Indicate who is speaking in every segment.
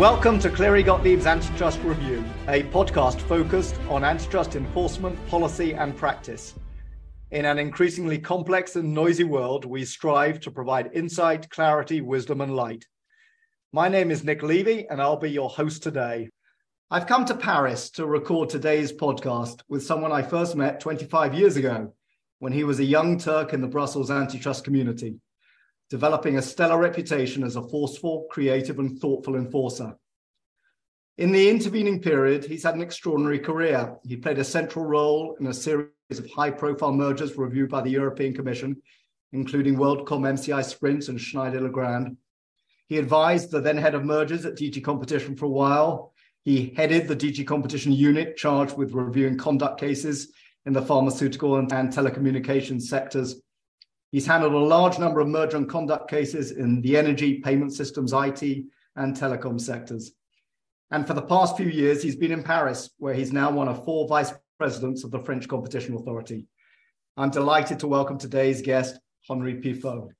Speaker 1: Welcome to Cleary Gottlieb's Antitrust Review, a podcast focused on antitrust enforcement, policy, and practice. In an increasingly complex and noisy world, we strive to provide insight, clarity, wisdom, and light. My name is Nick Levy, and I'll be your host today. I've come to Paris to record today's podcast with someone I first met 25 years ago when he was a young Turk in the Brussels antitrust community developing a stellar reputation as a forceful, creative, and thoughtful enforcer. In the intervening period, he's had an extraordinary career. He played a central role in a series of high profile mergers reviewed by the European Commission, including WorldCom MCI Sprint and Schneider Legrand. He advised the then head of mergers at DG Competition for a while. He headed the DG Competition unit charged with reviewing conduct cases in the pharmaceutical and, and telecommunications sectors He's handled a large number of merger and conduct cases in the energy, payment systems, IT, and telecom sectors. And for the past few years, he's been in Paris, where he's now one of four vice presidents of the French Competition Authority. I'm delighted to welcome today's guest, Henri Piffaut.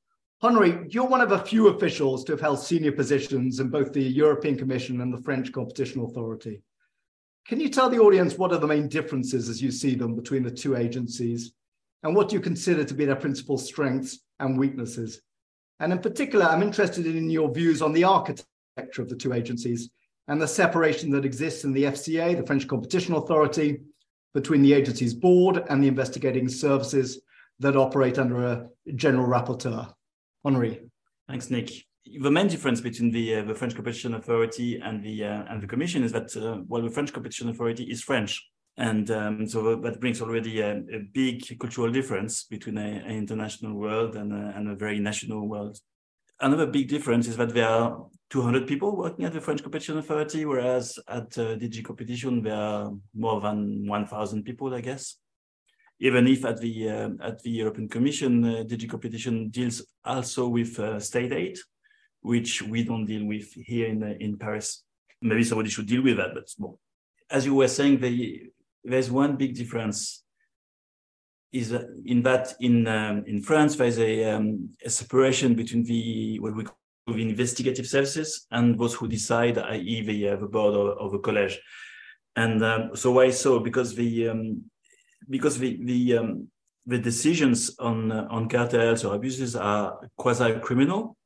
Speaker 1: Henri, you're one of a few officials to have held senior positions in both the European Commission and the French Competition Authority. Can you tell the audience what are the main differences as you see them between the two agencies and what do you consider to be their principal strengths and weaknesses? And in particular, I'm interested in your views on the architecture of the two agencies and the separation that exists in the FCA, the French Competition Authority, between the agency's board and the investigating services that operate under a general rapporteur. Henri.
Speaker 2: Thanks, Nick. The main difference between the, uh, the French Competition Authority and the, uh, and the Commission is that, uh, well, the French Competition Authority is French and um, so that brings already a, a big cultural difference between an international world and a, and a, very national world. Another big difference is that there are 200 people working at the French Competition Authority, whereas at uh, DG Competition there are more than 1,000 people, I guess. Even if at the uh, at the European Commission, uh, DG Competition deals also with uh, state aid, which we don't deal with here in uh, in Paris. Maybe somebody should deal with that, but well, as you were saying, the there's one big difference is in that in um, in France there's a, um, a, separation between the what we call the investigative services and those who decide, i.e., the, uh, the board of, of the college. And um, so why so? Because the um, because the the um, the decisions on uh, on cartels or abuses are quasi criminal.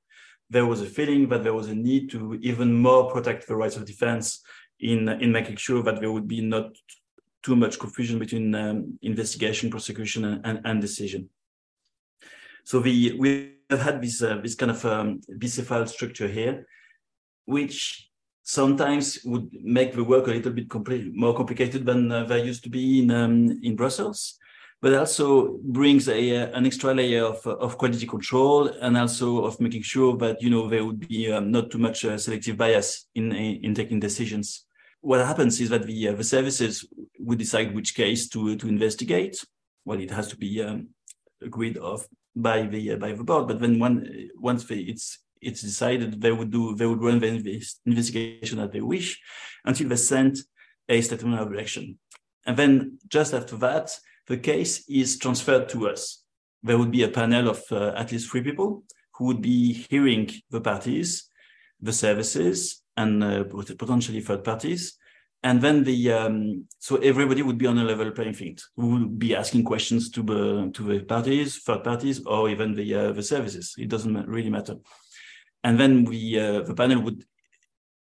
Speaker 2: There was a feeling that there was a need to even more protect the rights of defense in in making sure that there would be not too much confusion between um, investigation, prosecution, and, and, and, decision. So the, we have had this, uh, this kind of um, bicefile structure here, which sometimes would make the work a little bit more complicated than uh, there used to be in, um, in Brussels, but also brings a, uh, an extra layer of, of quality control and also of making sure that, you know, there would be um, not too much uh, selective bias in, in taking decisions what happens is that the, uh, the services would decide which case to, to investigate. Well, it has to be um, agreed of by the uh, by the board. But then one, once it's it's decided, they would do they would run the investigation as they wish until they send a statement of objection. And then just after that, the case is transferred to us. There would be a panel of uh, at least three people who would be hearing the parties, the services, and uh, potentially third parties. And then the um, so everybody would be on a level playing field. We would be asking questions to the to the parties, third parties, or even the uh, the services. It doesn't really matter. And then we uh, the panel would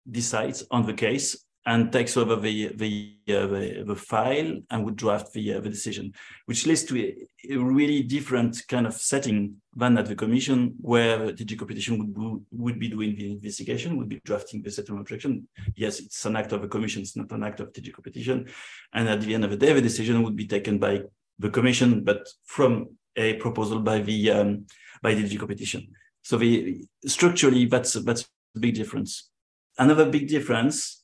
Speaker 2: decide on the case and takes over the the, uh, the, the file and would draft the uh, the decision, which leads to a, a, really different kind of setting than at the commission, where the DG competition would would be doing the investigation, would be drafting the statement objection. Yes, it's an act of the commission, it's not an act of DG competition, and at the end of the day, the decision would be taken by the commission, but from a proposal by the um, by DG competition. So the structurally, that's that's a big difference. Another big difference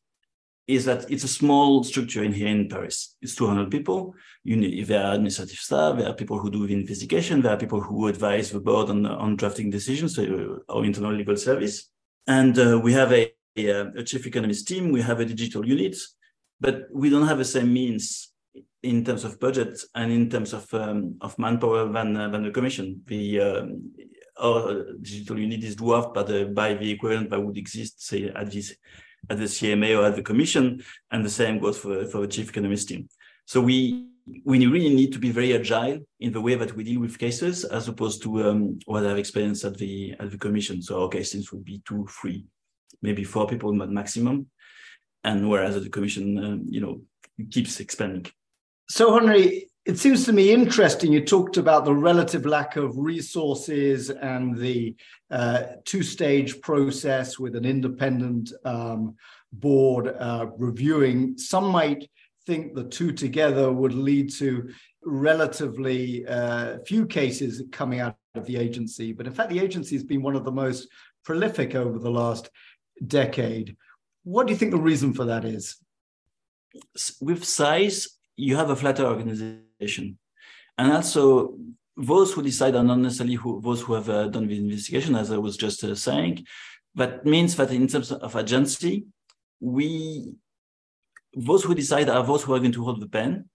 Speaker 2: is that it's a small structure in here in Paris. It's 200 people. Need, there are administrative staff, there are people who do the investigation, there are people who advise the board on, on drafting decisions, so our internal legal service. And uh, we have a, a, a, chief economist team, we have a digital unit, but we don't have the same means in terms of budget and in terms of, um, of manpower than, uh, than the commission. The, um, our digital unit is dwarfed by the, by the equivalent that would exist, say, at this at the CMA or at the Commission, and the same goes for, for the chief economist team. So we we really need to be very agile in the way that we deal with cases, as opposed to um, what I've experienced at the at the Commission. So our cases would be two, three, maybe four people maximum, and whereas at the Commission, um, you know, keeps expanding.
Speaker 1: So Henri, it seems to me interesting. You talked about the relative lack of resources and the uh, two-stage process with an independent um, board uh, reviewing. Some might think the two together would lead to relatively uh, few cases coming out of the agency. But in fact, the agency has been one of the most prolific over the last decade. What do you think the reason for that is?
Speaker 2: With size, you have a flatter organization. And also, those who decide are not necessarily who, those who have uh, done the investigation, as I was just uh, saying. That means that in terms of agency, we those who decide are those who are going to hold the pen,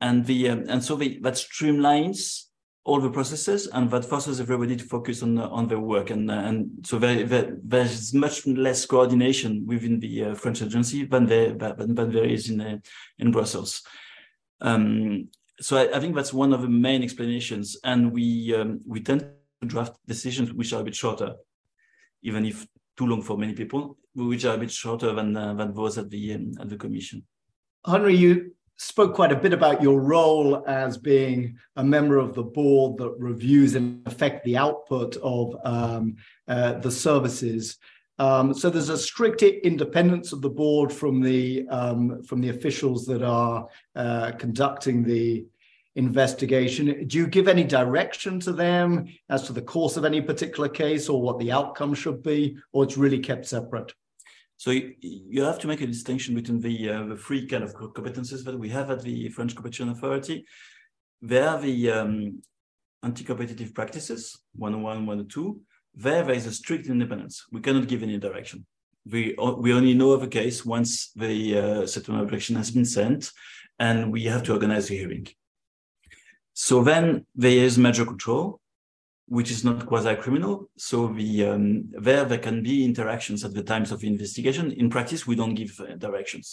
Speaker 2: and the um, and so they, that streamlines all the processes and that forces everybody to focus on on their work and and so there, there, there's much less coordination within the uh, French agency than there than, than there is in uh, in Brussels. Um, so I, I, think that's one of the main explanations, and we um, we tend to draft decisions which are a bit shorter, even if too long for many people, which are a bit shorter than uh, than those at the um, at the Commission.
Speaker 1: Henri, you spoke quite a bit about your role as being a member of the board that reviews and affect the output of um, uh, the services. Um, so there's a strict independence of the board from the um, from the officials that are uh, conducting the investigation. Do you give any direction to them as to the course of any particular case or what the outcome should be, or it's really kept separate?
Speaker 2: So you, have to make a distinction between the, uh, the three kind of competences that we have at the French Competition Authority. There are the um, anti-competitive practices, 101, 102. There, there is a strict independence. We cannot give any direction. We, we only know of a case once the uh, statement objection has been sent, and we have to organize the hearing. So then there is merger control, which is not quasi-criminal. So the um, there there can be interactions at the times of investigation. In practice, we don't give uh, directions,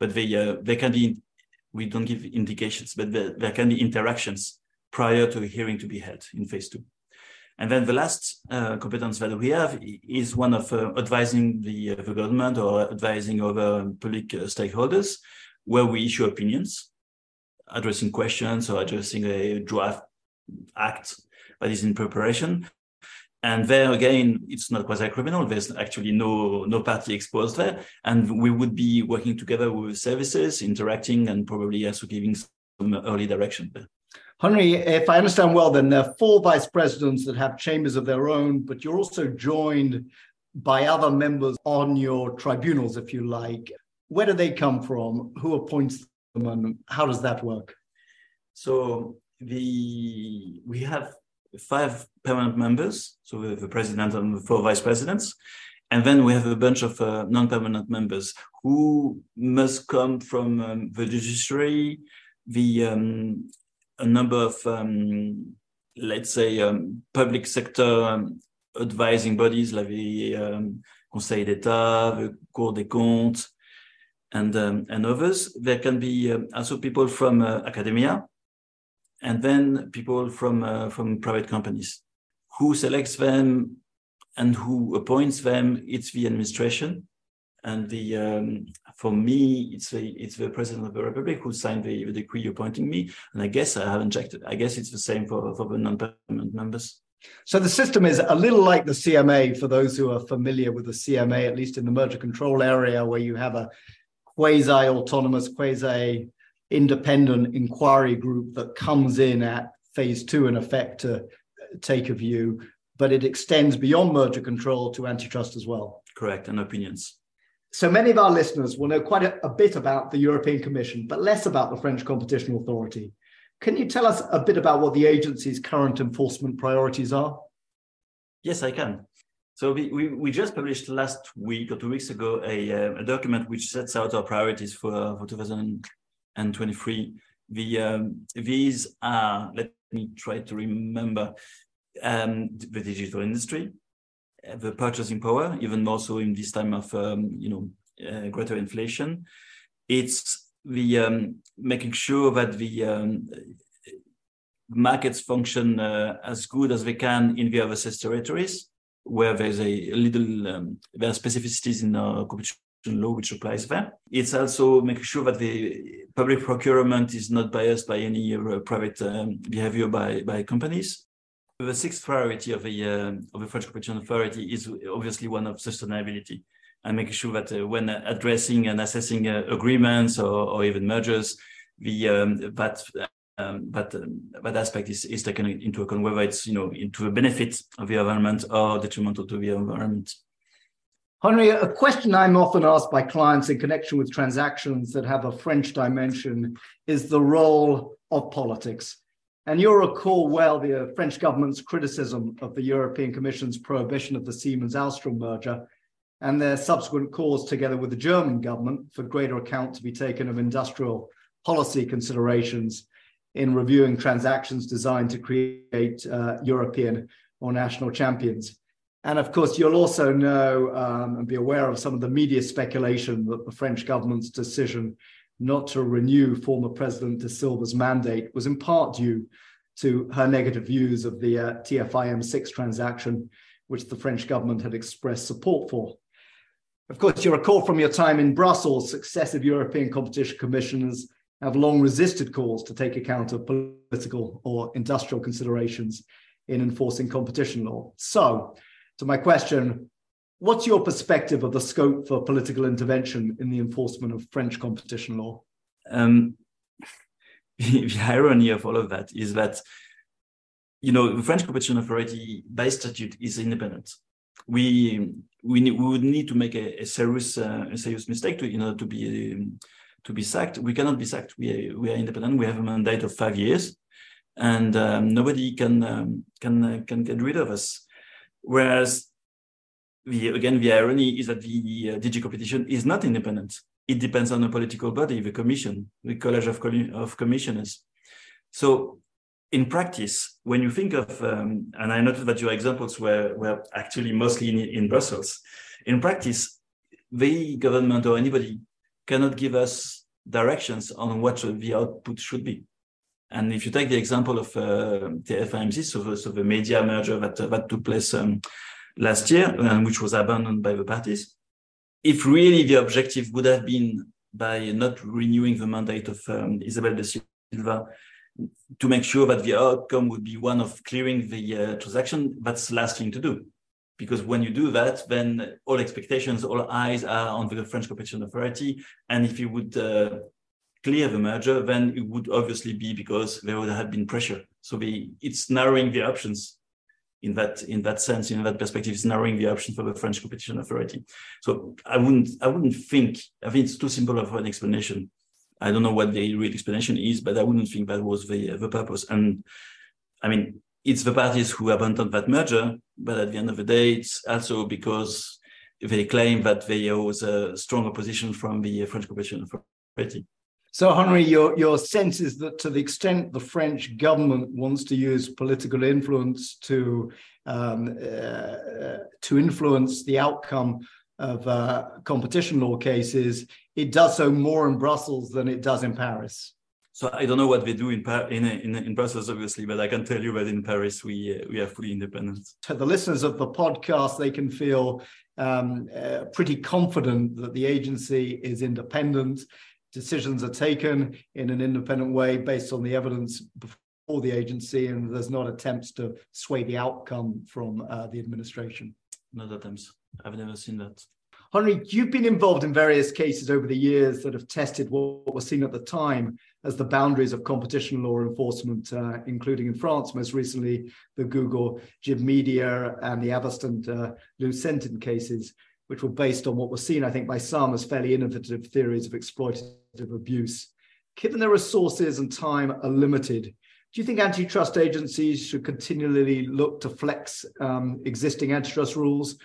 Speaker 2: but they uh, they can be we don't give indications, but there, there can be interactions prior to a hearing to be held in phase two. And then the last uh, competence that we have is one of uh, advising the, uh, the government or advising other public uh, stakeholders, where we issue opinions addressing questions or addressing a draft act that is in preparation. And there again, it's not quasi-criminal. There's actually no no party exposed there, and we would be working together with services, interacting, and probably also giving some early direction there.
Speaker 1: Henri, if I understand well, then there are four vice presidents that have chambers of their own, but you're also joined by other members on your tribunals, if you like. Where do they come from? Who appoints them, and how does that work?
Speaker 2: So the we have five permanent members, so we have the president and the four vice presidents, and then we have a bunch of uh, non-permanent members who must come from um, the judiciary, the um, a number of um, let's say um, public sector um, advising bodies like the um, Conseil d'État, the Cour des comptes, and um, and others. There can be also people from uh, academia, and then people from uh, from private companies. Who selects them and who appoints them? It's the administration, and the um, for me, it's the it's the president of the republic who signed the, the decree appointing me. And I guess I haven't checked it. I guess it's the same for for the non-permanent members.
Speaker 1: So the system is a little like the CMA for those who are familiar with the CMA, at least in the merger control area, where you have a quasi-autonomous, quasi-independent inquiry group that comes in at phase two in effect to take a view, but it extends beyond merger control to antitrust as well.
Speaker 2: Correct, and opinions.
Speaker 1: So many of our listeners will know quite a, a bit about the European Commission, but less about the French Competition Authority. Can you tell us a bit about what the agency's current enforcement priorities are?
Speaker 2: Yes, I can. So we, we, we, just published last week or two weeks ago a, uh, a document which sets out our priorities for, for 2023. The, um, these are, let me try to remember, um, the digital industry, the purchasing power, even more so in this time of um, you know uh, greater inflation. It's the um, making sure that the um, markets function uh, as good as they can in the overseas territories, where there's a little um, there are specificities in our competition law which applies there. It's also making sure that the public procurement is not biased by any uh, private um, behavior by, by companies. The sixth priority of the, uh, of the French Competition Authority is obviously one of sustainability and making sure that uh, when addressing and assessing uh, agreements or, or, even mergers, the um, that um, that um, that aspect is, is taken into account, whether it's you know into the benefit of the environment or detrimental to the environment.
Speaker 1: Henri, a question I'm often asked by clients in connection with transactions that have a French dimension is the role of politics. And you'll recall well the French government's criticism of the European Commission's prohibition of the Siemens Alstom merger and their subsequent calls, together with the German government, for greater account to be taken of industrial policy considerations in reviewing transactions designed to create uh, European or national champions. And of course, you'll also know um, and be aware of some of the media speculation that the French government's decision not to renew former President de Silva's mandate was in part due to her negative views of the uh, TF1-M6 transaction, which the French government had expressed support for. Of course, you recall from your time in Brussels, successive European competition commissioners have long resisted calls to take account of political or industrial considerations in enforcing competition law. So, to my question, what's your perspective of the scope for political intervention in the enforcement of French competition law? Um,
Speaker 2: the irony of all of that is that, you know, the French Competition Authority by statute is independent. We we, we would need to make a, a serious uh, a serious mistake to you know to be um, to be sacked. We cannot be sacked. We are, we are independent. We have a mandate of five years, and um, nobody can um, can uh, can get rid of us. Whereas the again the irony is that the uh, DG competition is not independent. It depends on a political body, the commission, the college of, of commissioners. So in practice, when you think of, um, and I noted that your examples were, were actually mostly in, in Brussels, in practice, the government or anybody cannot give us directions on what the output should be. And if you take the example of uh, the TF1-M6, so the, so the media merger that, uh, that took place um, last year, and which was abandoned by the parties, if really the objective would have been by not renewing the mandate of um, Isabelle de Silva to make sure that the outcome would be one of clearing the uh, transaction, that's the last thing to do. Because when you do that, then all expectations, all eyes are on the French Competition Authority. And if you would uh, clear the merger, then it would obviously be because there would have been pressure. So the, it's narrowing the options in that in that sense, in that perspective, it's narrowing the option for the French Competition Authority. So I wouldn't I wouldn't think I think it's too simple of an explanation I don't know what the real explanation is, but I wouldn't think that was the the purpose. And I mean, it's the parties who abandoned that merger, but at the end of the day, it's also because they claim that there was a strong opposition from the French Competition Authority.
Speaker 1: So, Henri, your, your sense is that to the extent the French government wants to use political influence to um, uh, to influence the outcome of uh, competition law cases, it does so more in Brussels than it does in Paris.
Speaker 2: So I don't know what they do in, in, in, in Brussels, obviously, but I can tell you that in Paris we uh, we are fully independent.
Speaker 1: To the listeners of the podcast, they can feel um, uh, pretty confident that the agency is independent. Decisions are taken in an independent way based on the evidence before the agency, and there's not attempts to sway the outcome from uh, the administration.
Speaker 2: Not attempts. I've never seen that.
Speaker 1: Henri, you've been involved in various cases over the years that have tested what was seen at the time as the boundaries of competition law enforcement, uh, including in France, most recently the Google Gibmedia and the Avastin uh, Lucentis cases, which were based on what was seen, I think, by some as fairly innovative theories of exploitative abuse. Given their resources and time are limited, do you think antitrust agencies should continually look to flex um, existing antitrust rules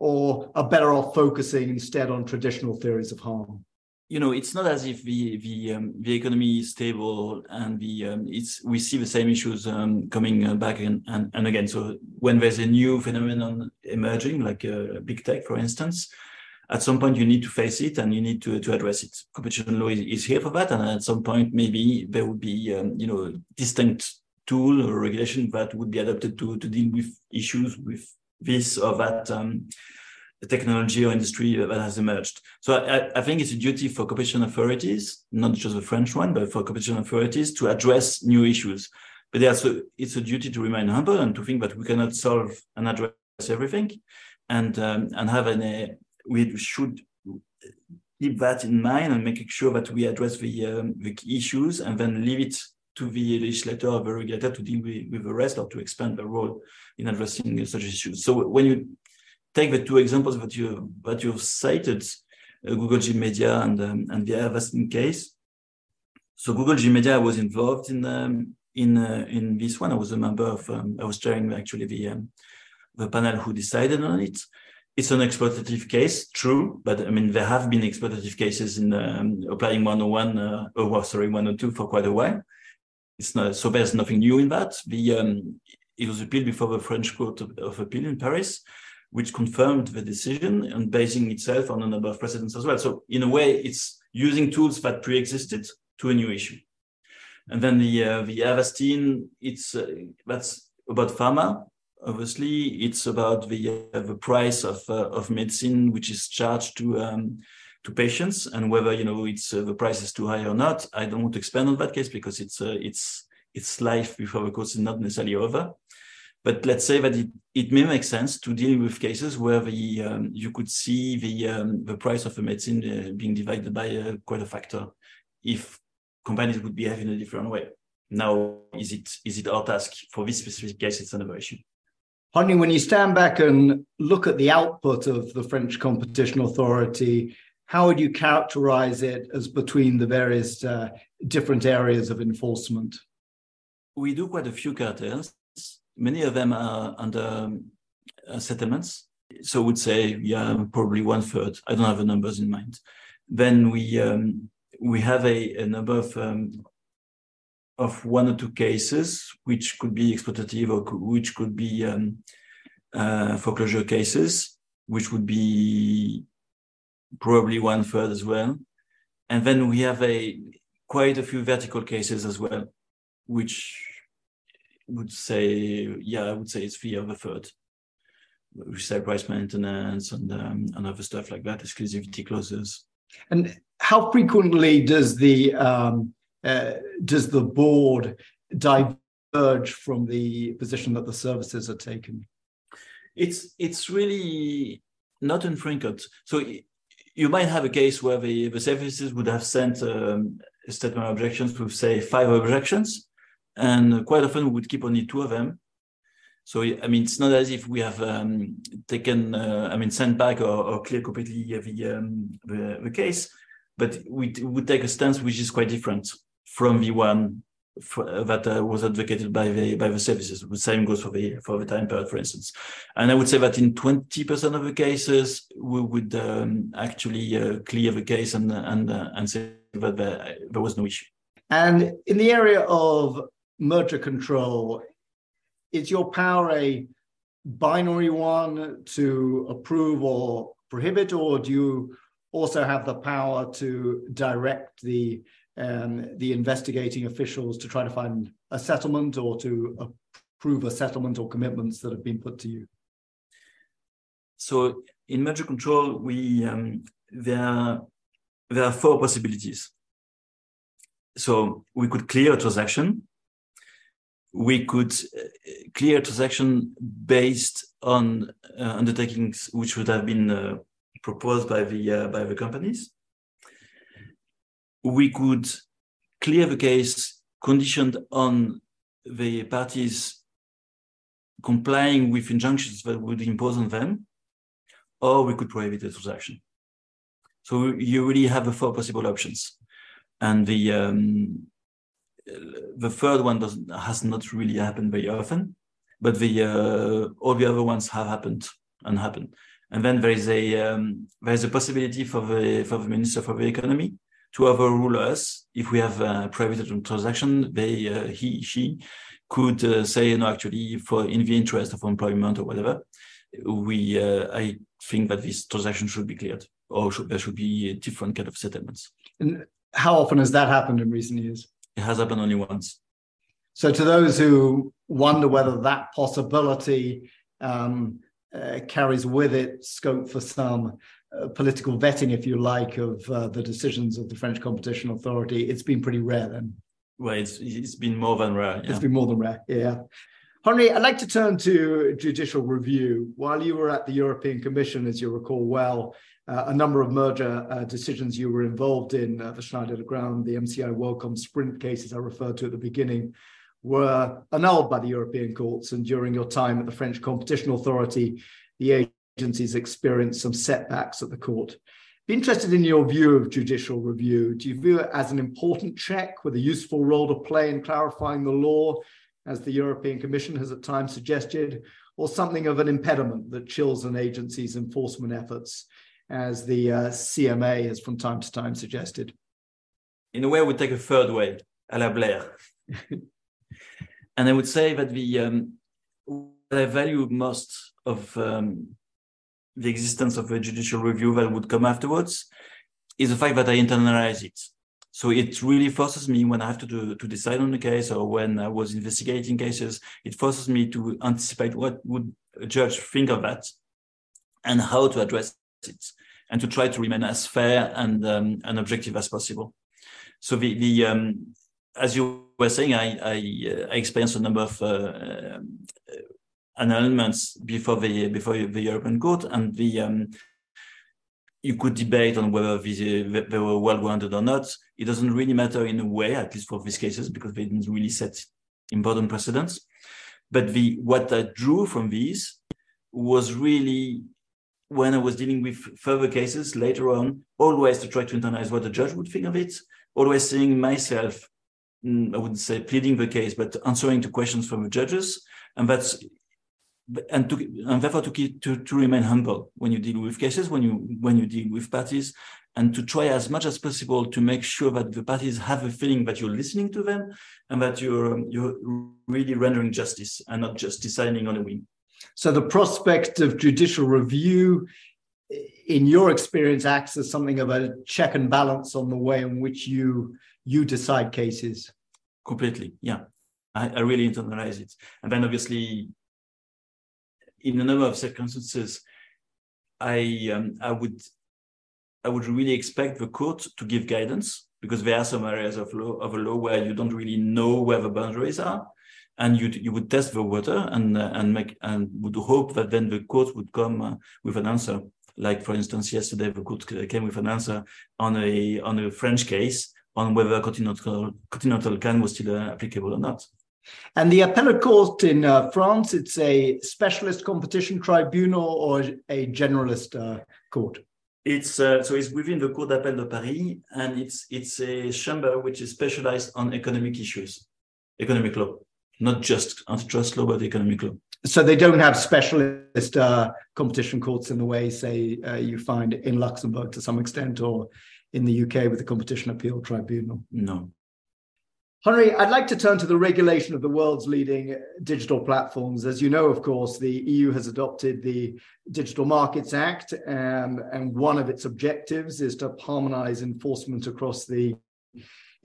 Speaker 1: or are better off focusing instead on traditional theories of harm?
Speaker 2: You know, it's not as if the the um, the economy is stable and the um, it's we see the same issues um, coming uh, back and, and and again. So when there's a new phenomenon emerging, like uh, big tech, for instance, at some point you need to face it and you need to to address it. Competition law is, is here for that, and at some point maybe there would be um, you know distinct tool or regulation that would be adapted to to deal with issues with this or that um, technology or industry that has emerged. So I, I, think it's a duty for competition authorities, not just the French one, but for competition authorities to address new issues. But also, it's a duty to remain humble and to think that we cannot solve and address everything, and um, and have an uh, we should keep that in mind and making sure that we address the um, the issues and then leave it to the legislator or the regulator to deal with, with the rest or to expand the role in addressing such issues. So when you take the two examples that you that you've cited, uh, Google Gibmedia and um, and the Avastin case. So Google Gibmedia was involved in um, in uh, in this one. I was a member of. Um, I was chairing actually the um, the panel who decided on it. It's an exploitative case, true, but I mean there have been exploitative cases in um, applying 101, uh, oh sorry 102 for quite a while. It's not so there's nothing new in that. The um, it was appealed before the French Court of, of Appeal in Paris, which confirmed the decision and basing itself on a number of precedents as well. So in a way, it's using tools that pre-existed to a new issue. And then the uh, the Avastin, it's uh, that's about pharma. Obviously, it's about the uh, the price of uh, of medicine which is charged to um, to patients, and whether you know it's uh, the price is too high or not. I don't want to expand on that case because it's uh, it's it's life before the course is not necessarily over. But let's say that it, it may make sense to deal with cases where the um, you could see the um, the price of a medicine uh, being divided by uh, quite a factor if companies would behave in a different way. Now, is it is it our task for this specific case? It's another issue.
Speaker 1: Henri, when you stand back and look at the output of the French Competition Authority, how would you characterize it as between the various uh, different areas of enforcement?
Speaker 2: We do quite a few cartels many of them are under uh, settlements. So I would say, yeah, probably one third. I don't have the numbers in mind. Then we um, we have a, a number of um, of one or two cases which could be exploitative or which could be um, uh, foreclosure cases, which would be probably one third as well. And then we have a quite a few vertical cases as well, which would say, yeah, I would say it's three over third. We say price maintenance and um, and other stuff like that, exclusivity clauses.
Speaker 1: And how frequently does the um, uh, does the board diverge from the position that the services are taken?
Speaker 2: It's it's really not infrequent. So you might have a case where the, the services would have sent um, a statement of objections with say five objections, and quite often we would keep only two of them. So I mean, it's not as if we have um, taken, uh, I mean, sent back or, or clear completely the, um, the, the case, but we would take a stance which is quite different from the one for, that uh, was advocated by the by the services. The same goes for the for the time period, for instance. And I would say that in twenty percent of the cases, we would um, actually uh, clear the case and and uh, and say that there, there was no issue.
Speaker 1: And in the area of merger control, is your power a binary one to approve or prohibit, or do you also have the power to direct the um, the investigating officials to try to find a settlement or to approve a settlement or commitments that have been put to you?
Speaker 2: So in merger control, we um, there there are four possibilities. So we could clear a transaction we could uh, clear transaction based on uh, undertakings which would have been uh, proposed by the uh, by the companies. We could clear the case conditioned on the parties complying with injunctions that would impose on them, or we could prohibit the transaction. So you really have the four possible options, and the um, the third one does has not really happened very often, but the uh, all the other ones have happened and happened. And then there is a um, there is a possibility for the for the minister for the economy to overrule us if we have a private transaction. They, uh, he, she could uh, say, no, actually, for in the interest of employment or whatever, we, uh, I think that this transaction should be cleared, or should, there should be different kind of settlements.
Speaker 1: And how often has that happened in recent years?
Speaker 2: It has happened only once.
Speaker 1: So, to those who wonder whether that possibility um, uh, carries with it scope for some uh, political vetting, if you like, of uh, the decisions of the French Competition Authority, it's been pretty rare then.
Speaker 2: Well, it's, it's been more than rare.
Speaker 1: Yeah. It's been more than rare, yeah. Henri, I'd like to turn to judicial review. While you were at the European Commission, as you recall well, a number of merger uh, decisions you were involved in, uh, the Schneider Legrand, the MCI WorldCom Sprint cases I referred to at the beginning, were annulled by the European courts. And during your time at the French Competition Authority, the agencies experienced some setbacks at the court. Be interested in your view of judicial review. Do you view it as an important check with a useful role to play in clarifying the law, as the European Commission has at times suggested, or something of an impediment that chills an agency's enforcement efforts, as the uh, CMA has from time to time suggested?
Speaker 2: In a way, I would take a third way, a la Blair. and I would say that the um, what I value most of um, the existence of a judicial review that would come afterwards is the fact that I internalize it. So it really forces me when I have to do, to decide on a case or when I was investigating cases, it forces me to anticipate what would a judge think of that and how to address it and to try to remain as fair and um, and objective as possible. So the the um, as you were saying, I I, uh, I experienced a number of uh, annulments before the before the European Court, and the um, you could debate on whether these, they were well grounded or not. It doesn't really matter in a way, at least for these cases, because they didn't really set important precedents. But the what I drew from these was really when I was dealing with further cases later on, always to try to internalize what the judge would think of it, always seeing myself, mm, I wouldn't say pleading the case, but answering to questions from the judges. And that's and to and therefore to keep to, to remain humble when you deal with cases when you when you deal with parties and to try as much as possible to make sure that the parties have a feeling that you're listening to them and that you're you're really rendering justice and not just deciding on a whim
Speaker 1: so the prospect of judicial review in your experience acts as something of a check and balance on the way in which you you decide cases.
Speaker 2: Completely yeah. I, I really internalize it. And then obviously in a number of circumstances, I um, I would I would really expect the court to give guidance because there are some areas of law of a law where you don't really know where the boundaries are, and you you would test the water and uh, and make and would hope that then the court would come uh, with an answer. Like for instance, yesterday the court came with an answer on a on a French case on whether continental continental can was still uh, applicable or not.
Speaker 1: And the appellate court in uh, France, it's a specialist competition tribunal or a generalist uh, court?
Speaker 2: It's uh, so it's within the Cour d'appel de Paris, and it's it's a chamber which is specialized on economic issues, economic law, not just antitrust law, but economic law.
Speaker 1: So they don't have specialist uh, competition courts in the way, say, uh, you find in Luxembourg to some extent, or in the UK with the Competition Appeal Tribunal.
Speaker 2: No,
Speaker 1: Henri, I'd like to turn to the regulation of the world's leading digital platforms. As you know, of course, the EU has adopted the Digital Markets Act, and, and one of its objectives is to harmonize enforcement across the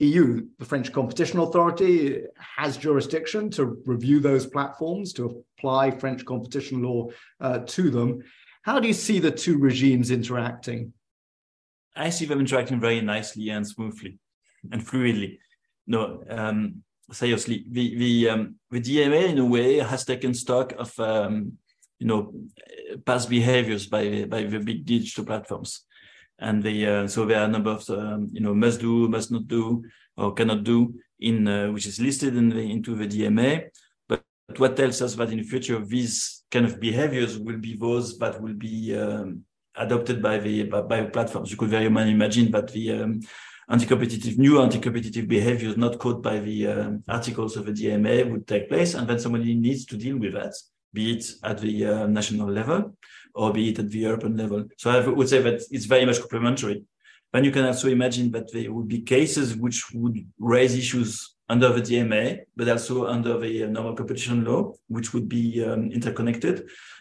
Speaker 1: EU. The French Competition Authority has jurisdiction to review those platforms, to apply French competition law uh, to them. How do you see the two regimes interacting?
Speaker 2: I see them interacting very nicely and smoothly and fluidly no, um, seriously, the the um, the DMA in a way has taken stock of um, you know past behaviors by by the big digital platforms, and the uh, so there are a number of um, you know must do, must not do, or cannot do in uh, which is listed in the, into the DMA. But what tells us that in the future these kind of behaviors will be those that will be um, adopted by the by, by platforms. You could very well imagine that the um, anti-competitive, new anti-competitive behaviors not caught by the uh, articles of the DMA would take place, and then somebody needs to deal with that, be it at the uh, national level or be it at the European level. So I would say that it's very much complementary. then you can also imagine that there would be cases which would raise issues under the DMA, but also under the uh, normal competition law, which would be um, interconnected.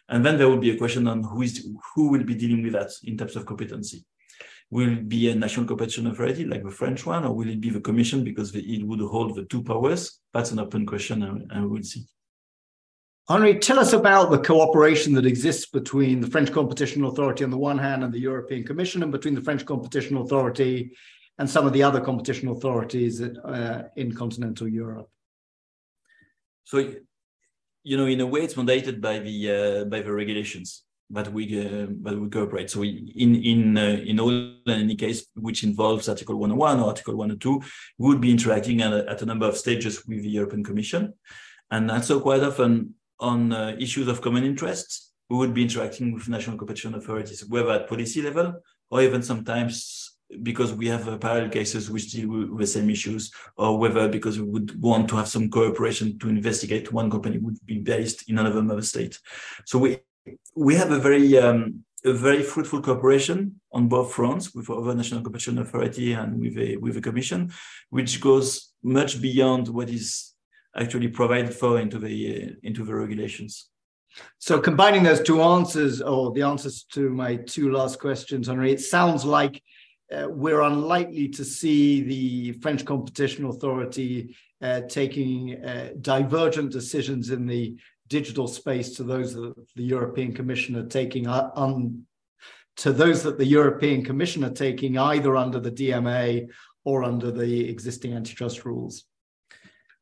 Speaker 2: And then there will be a question on who is who will be dealing with that in terms of competency. Will it be a national competition authority like the French one, or will it be the Commission because it would hold the two powers? That's an open question, and, and we'll see.
Speaker 1: Henri, tell us about the cooperation that exists between the French Competition Authority on the one hand and the European Commission, and between the French Competition Authority and some of the other competition authorities uh, in continental Europe.
Speaker 2: So, you know, in a way, it's mandated by the uh, by the regulations that we uh, that we cooperate. So, in in uh, in all in any case which involves Article 101 or Article 102, we would be interacting at a, at a number of stages with the European Commission, and also quite often on uh, issues of common interest, we would be interacting with national competition authorities, whether at policy level or even sometimes because we have uh, parallel cases which deal with the same issues, or whether because we would want to have some cooperation to investigate one company would be based in another member state. So we we have a very um, a very fruitful cooperation on both fronts with our national competition authority and with a with a commission, which goes much beyond what is actually provided for into the uh, into the regulations.
Speaker 1: So combining those two answers, or the answers to my two last questions, Henri, it sounds like uh, we're unlikely to see the French Competition Authority uh, taking uh, divergent decisions in the digital space to those that the European Commission are taking uh, un, to those that the European Commission are taking either under the DMA or under the existing antitrust rules.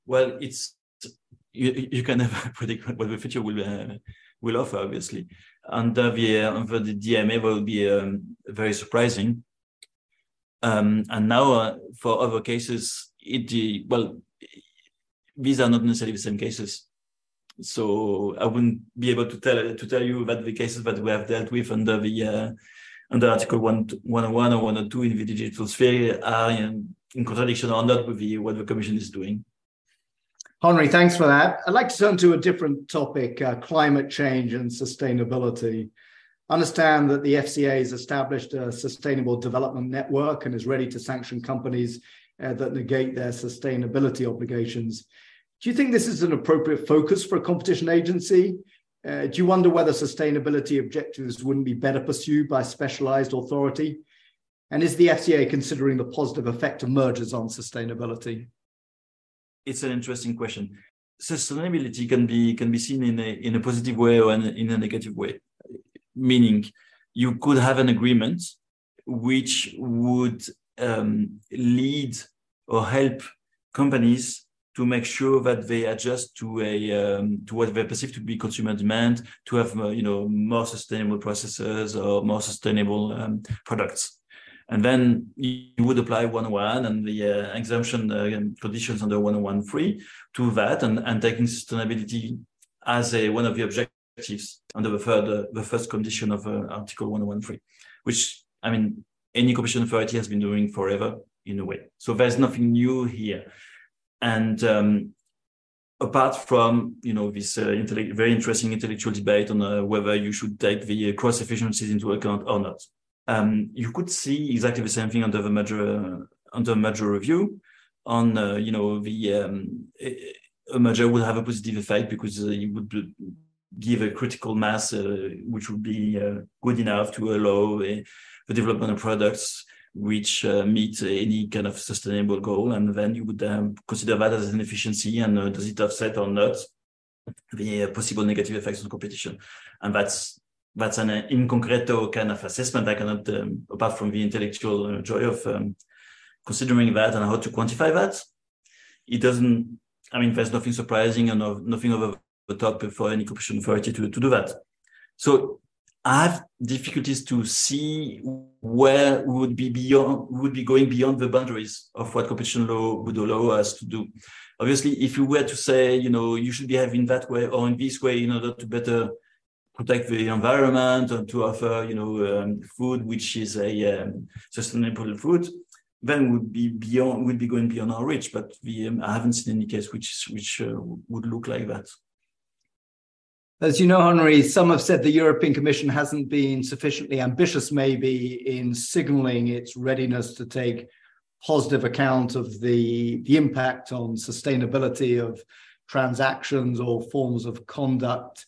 Speaker 2: Well, it's you, you can never predict what the future will uh, will offer. Obviously, under the uh, under the DMA will be um, very surprising. Um, and now uh, for other cases, it uh, well, these are not necessarily the same cases. So I wouldn't be able to tell to tell you that the cases that we have dealt with under the uh, under Article 1, 101 or 102 in the digital sphere are in, in contradiction or not with the, what the Commission is doing.
Speaker 1: Henri, thanks for that. I'd like to turn to a different topic uh, climate change and sustainability. Understand that the FCA has established a sustainable development network and is ready to sanction companies uh, that negate their sustainability obligations. Do you think this is an appropriate focus for a competition agency? Uh, do you wonder whether sustainability objectives wouldn't be better pursued by specialized authority? And is the FCA considering the positive effect of mergers on sustainability?
Speaker 2: It's an interesting question. Sustainability can be can be seen in a in a positive way or in a negative way. Meaning, you could have an agreement which would um, lead or help companies to make sure that they adjust to a um, to what they perceive to be consumer demand, to have uh, you know more sustainable processes or more sustainable um, products and then you would apply 101 and the uh, exemption uh, conditions under 101.3 to that and, and taking sustainability as a, one of the objectives under the third, uh, the first condition of uh, Article 101.3, which, I mean, any competition authority has been doing forever in a way. So there's nothing new here. And um, apart from you know this uh, very interesting intellectual debate on uh, whether you should take the uh, cross efficiencies into account or not um, you could see exactly the same thing under the merger under merger review. On uh, you know the um, a merger would have a positive effect because uh, it would give a critical mass uh, which would be uh, good enough to allow uh, the development of products which uh, meet any kind of sustainable goal, and then you would um, consider that as an efficiency and does it offset or not the possible negative effects on competition, and that's that's an in concreto kind of assessment. I cannot, um, apart from the intellectual joy of um, considering that and how to quantify that, it doesn't. I mean, there's nothing surprising and no, nothing over the top for any competition authority to, to do that. So I have difficulties to see where we would be beyond, would be going beyond the boundaries of what competition law would allow us to do. Obviously, if you were to say, you know, you should be having that way or in this way in order to better protect the environment and to offer, you know, um, food which is a um, sustainable food, then would be beyond, would be going beyond our reach. But we, um, I haven't seen any case which which uh, would look like that.
Speaker 1: As you know, Henri, some have said the European Commission hasn't been sufficiently ambitious, maybe, in signaling its readiness to take positive account of the, the impact on sustainability of transactions or forms of conduct.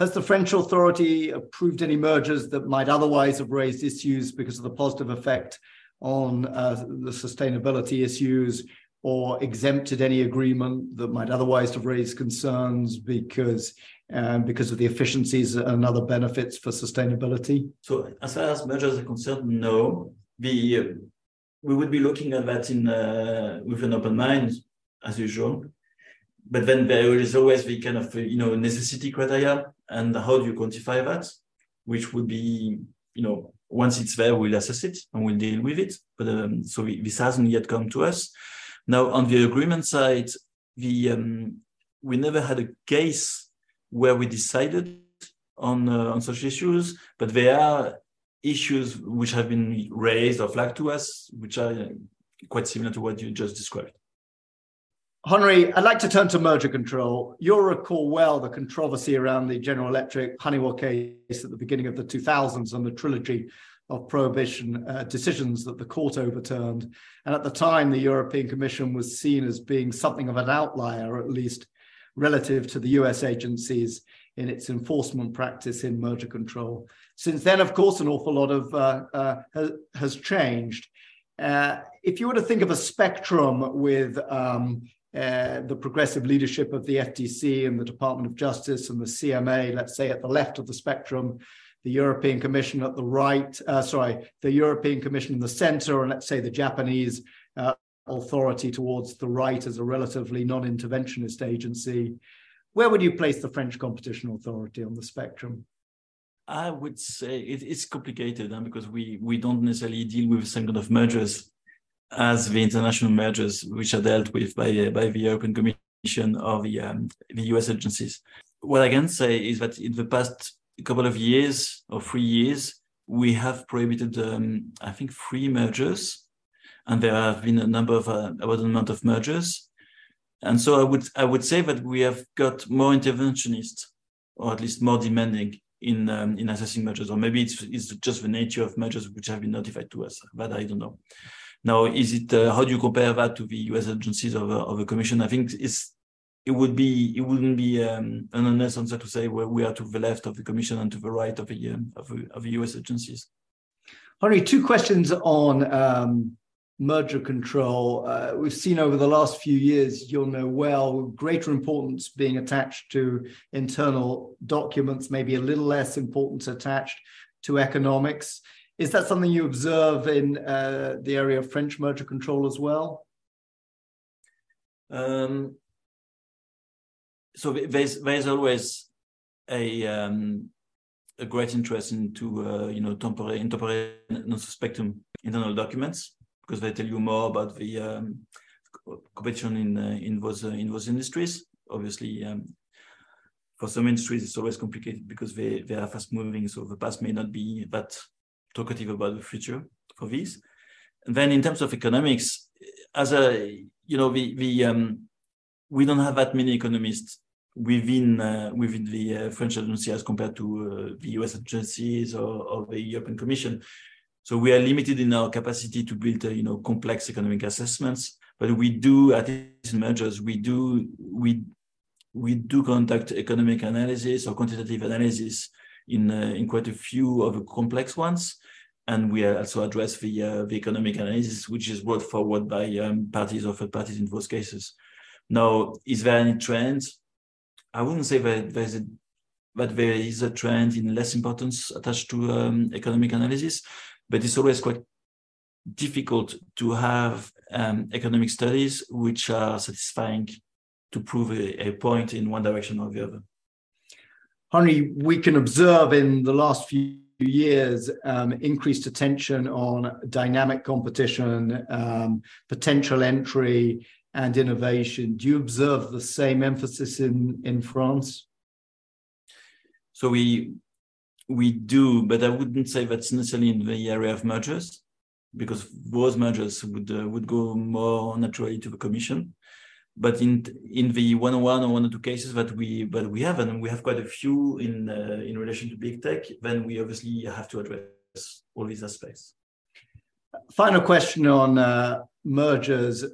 Speaker 1: Has the French authority approved any mergers that might otherwise have raised issues because of the positive effect on uh, the sustainability issues or exempted any agreement that might otherwise have raised concerns because um, because of the efficiencies and other benefits for sustainability?
Speaker 2: So, as far as mergers are concerned, no. We uh, we would be looking at that in uh, with an open mind, as usual. But then there is always the kind of you know necessity criteria, and how do you quantify that? Which would be you know once it's there, we'll assess it and we'll deal with it. But um, so we, this hasn't yet come to us. Now on the agreement side, the um, we never had a case where we decided on uh, on such issues, but there are issues which have been raised or flagged to us, which are quite similar to what you just described.
Speaker 1: Henri, I'd like to turn to merger control. You'll recall well the controversy around the General Electric Honeywell case at the beginning of the 2000s and the trilogy of prohibition uh, decisions that the court overturned. And at the time, the European Commission was seen as being something of an outlier, at least relative to the US agencies in its enforcement practice in merger control. Since then, of course, an awful lot of uh, uh, has, has, changed. Uh, if you were to think of a spectrum with um, uh, the progressive leadership of the FTC and the Department of Justice and the CMA, let's say at the left of the spectrum, the European Commission at the right, uh, sorry, the European Commission in the center, and let's say the Japanese uh, authority towards the right as a relatively non interventionist agency. Where would you place the French Competition Authority on the spectrum?
Speaker 2: I would say it, it's complicated huh, because we, we don't necessarily deal with the same kind of mergers as the international mergers which are dealt with by, by the European Commission or the, um, the US agencies. What I can say is that in the past couple of years or three years, we have prohibited, um, I think, three mergers and there have been a number of uh, abandonment of mergers. And so I would I would say that we have got more interventionist, or at least more demanding in um, in assessing mergers, or maybe it's it's just the nature of mergers which have been notified to us. But I don't know. Now, is it uh, how do you compare that to the U.S. agencies of, of the Commission? I think it's it would be it wouldn't be um, an honest answer to say where we are to the left of the Commission and to the right of the um, of, of the U.S. agencies.
Speaker 1: Henri, two questions on um, merger control. Uh, we've seen over the last few years, you'll know well, greater importance being attached to internal documents, maybe a little less importance attached to economics. Is that something you observe in uh, the area of French merger control as well? Um,
Speaker 2: so there's, there's always a um, a great interest into uh, you know temporary, temporary non-suspectum internal documents because they tell you more about the um, competition in uh, in those uh, in those industries. Obviously, um, for some industries, it's always complicated because they they are fast moving, so the past may not be that talkative about the future for these. And then, in terms of economics, as a you know, we we um, we don't have that many economists within uh, within the uh, French agency as compared to uh, the US agencies or, or, the European Commission. So we are limited in our capacity to build, uh, you know, complex economic assessments. But we do, at these mergers, we do we we do conduct economic analysis or quantitative analysis in uh, in quite a few of the complex ones, and we also address the uh, the economic analysis, which is brought forward by um, parties or third parties in those cases. Now, is there any trend? I wouldn't say that there's a but there is a trend in less importance attached to um, economic analysis but it's always quite difficult to have um, economic studies which are satisfying to prove a, a, point in one direction or the other.
Speaker 1: Henri, we can observe in the last few years um, increased attention on dynamic competition, um, potential entry, and innovation. Do you observe the same emphasis in, in France?
Speaker 2: So we we do, but I wouldn't say that's necessarily in the area of mergers, because those mergers would uh, would go more naturally to the commission. But in in the one on one or one or two cases that we but we have and we have quite a few in uh, in relation to big tech, then we obviously have to address all these aspects.
Speaker 1: Final question on uh, mergers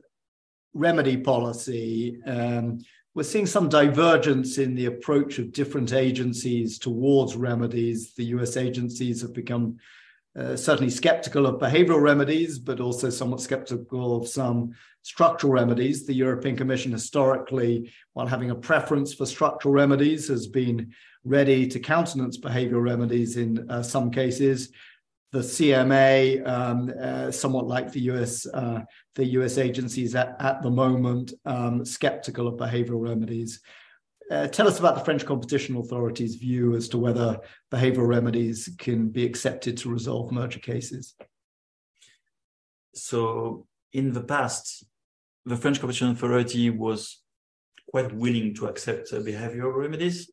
Speaker 1: remedy policy. Um, we're seeing some divergence in the approach of different agencies towards remedies. The US agencies have become uh, certainly skeptical of behavioral remedies, but also somewhat skeptical of some structural remedies. The European Commission historically, while having a preference for structural remedies, has been ready to countenance behavioral remedies in uh, some cases. The CMA, um, uh, somewhat like the US, uh, the US agencies at, at the moment, um, skeptical of behavioral remedies. Uh, tell us about the French Competition Authority's view as to whether behavioral remedies can be accepted to resolve merger cases.
Speaker 2: So, in the past, the French Competition Authority was quite willing to accept uh, behavioral remedies.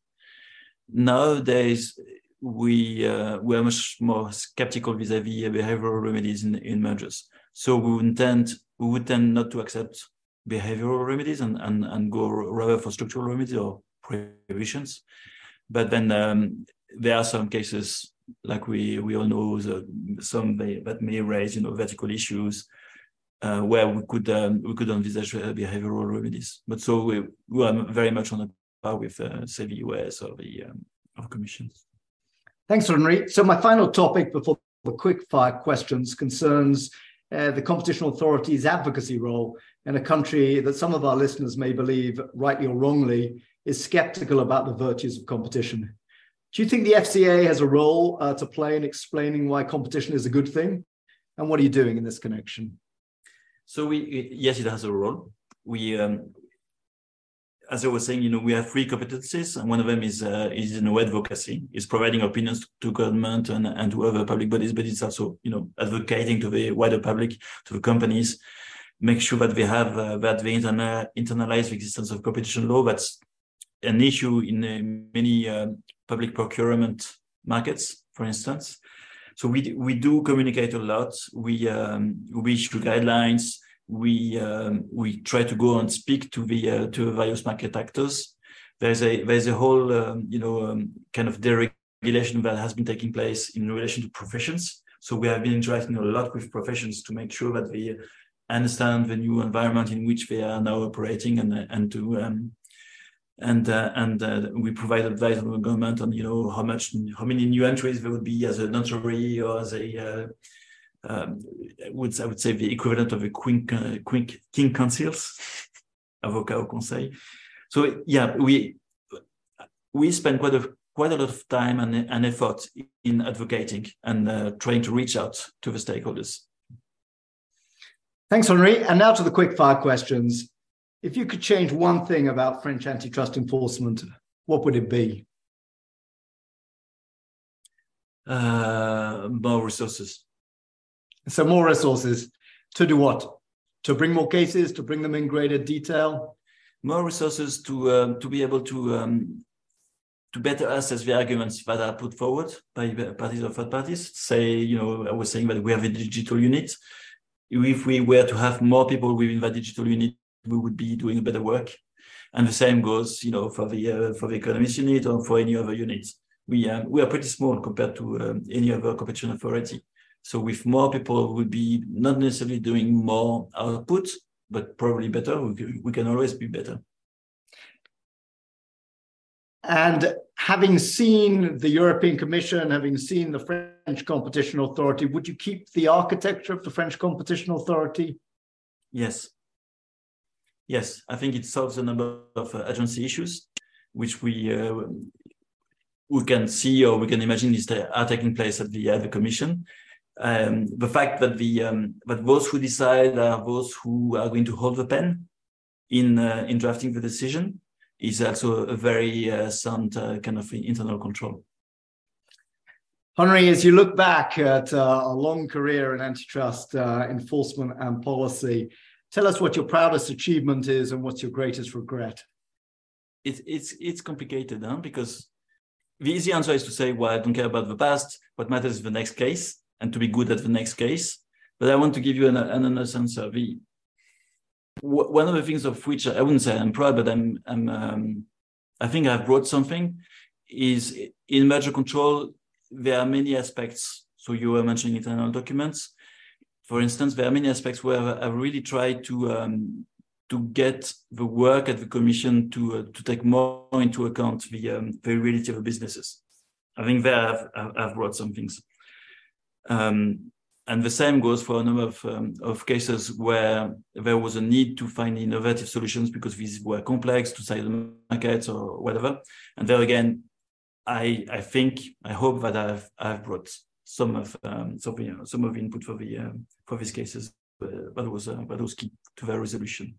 Speaker 2: Nowadays, we uh, we are much more skeptical vis-a-vis behavioral remedies in, in mergers. So we would we would tend not to accept behavioral remedies and, and, and go rather for structural remedies or prohibitions. But then um, there are some cases, like we, we all know, the, some may, that may raise, you know, vertical issues uh, where we could um, we could envisage uh, behavioral remedies. But so we, we are very much on the par with, uh, say, the US or the um, of commissions.
Speaker 1: Thanks, Henri. So my final topic before the quick fire questions concerns uh, the competition authority's advocacy role in a country that some of our listeners may believe, rightly or wrongly, is skeptical about the virtues of competition. Do you think the FCA has a role uh, to play in explaining why competition is a good thing? And what are you doing in this connection?
Speaker 2: So we yes, it has a role. We um, as I was saying, you know, we have three competencies, and one of them is uh, is in advocacy, is providing opinions to government and, and to other public bodies, but it's also, you know, advocating to the wider public, to the companies, make sure that they have uh, that they interna- internalize the existence of competition law. That's an issue in uh, many uh, public procurement markets, for instance. So we we do communicate a lot. We um, we issue guidelines. We um, we try to go and speak to the uh, to various market actors. There's a there's a whole um, you know um, kind of deregulation that has been taking place in relation to professions. So we have been interacting a lot with professions to make sure that they understand the new environment in which they are now operating and and to um, and uh, and uh, we provide advice on the government on you know how much how many new entries there would be as a notary or as a uh, um, would I would say the equivalent of a queen, uh, queen king councils, avocat au conseil. So yeah, we we spend quite a quite a lot of time and, and effort in advocating and uh, trying to reach out to the stakeholders.
Speaker 1: Thanks, Henri. And now to the quick fire questions. If you could change one thing about French antitrust enforcement, what would it be?
Speaker 2: Uh, more resources.
Speaker 1: So more resources to do what? To bring more cases, to bring them in greater detail.
Speaker 2: More resources to um, to be able to um, to better assess the arguments that are put forward by parties or third parties. Say, you know, I was saying that we have a digital unit if we were to have more people within that digital unit, we would be doing better work. And the same goes, you know, for the uh, for the economist unit or for any other units. We um, we are pretty small compared to um, any other competition authority. So with more people, we would be not necessarily doing more output, but probably better. We, can always be better.
Speaker 1: And having seen the European Commission, having seen the French Competition Authority, would you keep the architecture of the French Competition Authority?
Speaker 2: Yes. Yes, I think it solves a number of uh, agency issues, which we uh, we can see or we can imagine is are taking place at the, uh, the Commission. Um, the fact that the um, that those who decide are those who are going to hold the pen in uh, in drafting the decision is also a very uh, sound uh, kind of internal control.
Speaker 1: Henri, as you look back at uh, a long career in antitrust uh, enforcement and policy, tell us what your proudest achievement is and what's your greatest regret.
Speaker 2: It's it's it's complicated, huh? Because the easy answer is to say, well, I don't care about the past. What matters is the next case, and to be good at the next case. But I want to give you an, an honest answer. The one of the things of which I wouldn't say I'm proud, but I'm, I'm um, I think I've brought something is in merger control. There are many aspects. So you were mentioning internal documents. For instance, there are many aspects where I really tried to um, to get the work at the commission to uh, to take more into account the um, the reality of the businesses. I think there I've, I've brought some things. Um, and the same goes for a number of, um, of cases where there was a need to find innovative solutions because these were complex to side the markets or whatever. And there again, I I think I hope that I've I've brought some of um, some, you know, some of input for the um, for these cases uh, that was uh, that was key to their resolution.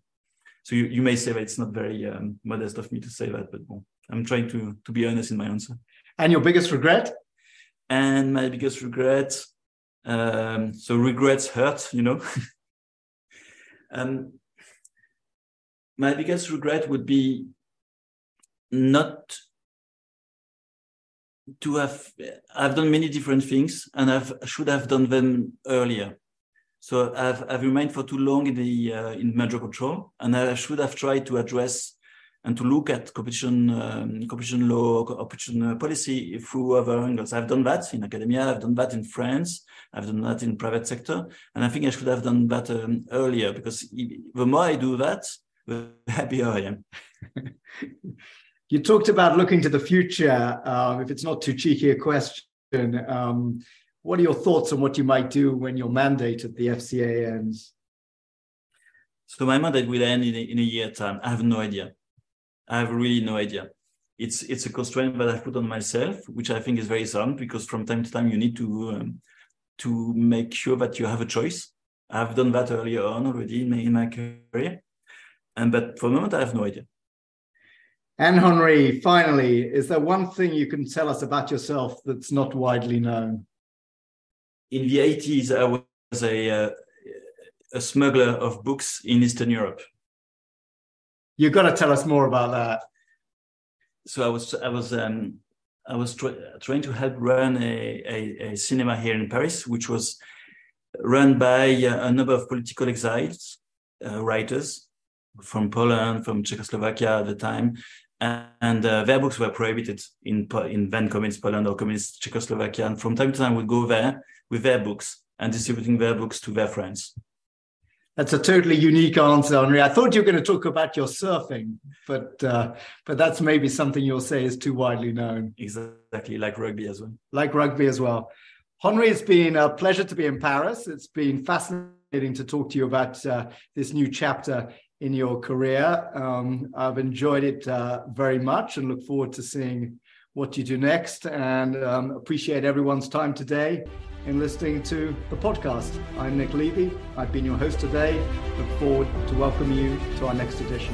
Speaker 2: So you, you may say that it's not very um, modest of me to say that, but well, I'm trying to to be honest in my answer.
Speaker 1: And your biggest regret?
Speaker 2: And my biggest regret, um, so regrets hurt, you know. um, my biggest regret would be not to have I've done many different things and I've should have done them earlier. So I've I've remained for too long in the uh, in merger control, and I should have tried to address and to look at competition um, competition law, competition policy through other angles. I've done that in academia. I've done that in France. I've done that in private sector, and I think I should have done that um, earlier because the more I do that, the happier I am.
Speaker 1: you talked about looking to the future. Um, if it's not too cheeky a question, um, what are your thoughts on what you might do when your mandate at the FCA ends?
Speaker 2: So my mandate will end in a, in a year time. I have no idea. I have really no idea. It's it's a constraint that I've put on myself, which I think is very sound because from time to time you need to um, to make sure that you have a choice. I've done that earlier on already in my, in my career, and but for the moment I have no idea.
Speaker 1: And Henri, finally, is there one thing you can tell us about yourself that's not widely known?
Speaker 2: In the 80s, I was a, uh, a smuggler of books in Eastern Europe.
Speaker 1: You've got to tell us more about that.
Speaker 2: So I was I was um, I was trying to help run a, a, a, cinema here in Paris, which was run by a number of political exiles, uh, writers from Poland, from Czechoslovakia at the time, and uh, their books were prohibited in in then communist Poland or communist Czechoslovakia. And from time to time, we go there with their books and distributing their books to their friends.
Speaker 1: That's a totally unique answer, Henri. I thought you were going to talk about your surfing, but uh, but that's maybe something you'll say is too widely known.
Speaker 2: Exactly, like rugby as well.
Speaker 1: Like rugby as well. Henri, it's been a pleasure to be in Paris. It's been fascinating to talk to you about uh, this new chapter in your career. Um, I've enjoyed it uh, very much and look forward to seeing what you do next and um, appreciate everyone's time today in listening to the podcast. I'm Nick Levy. I've been your host today. Look forward to welcoming you to our next edition.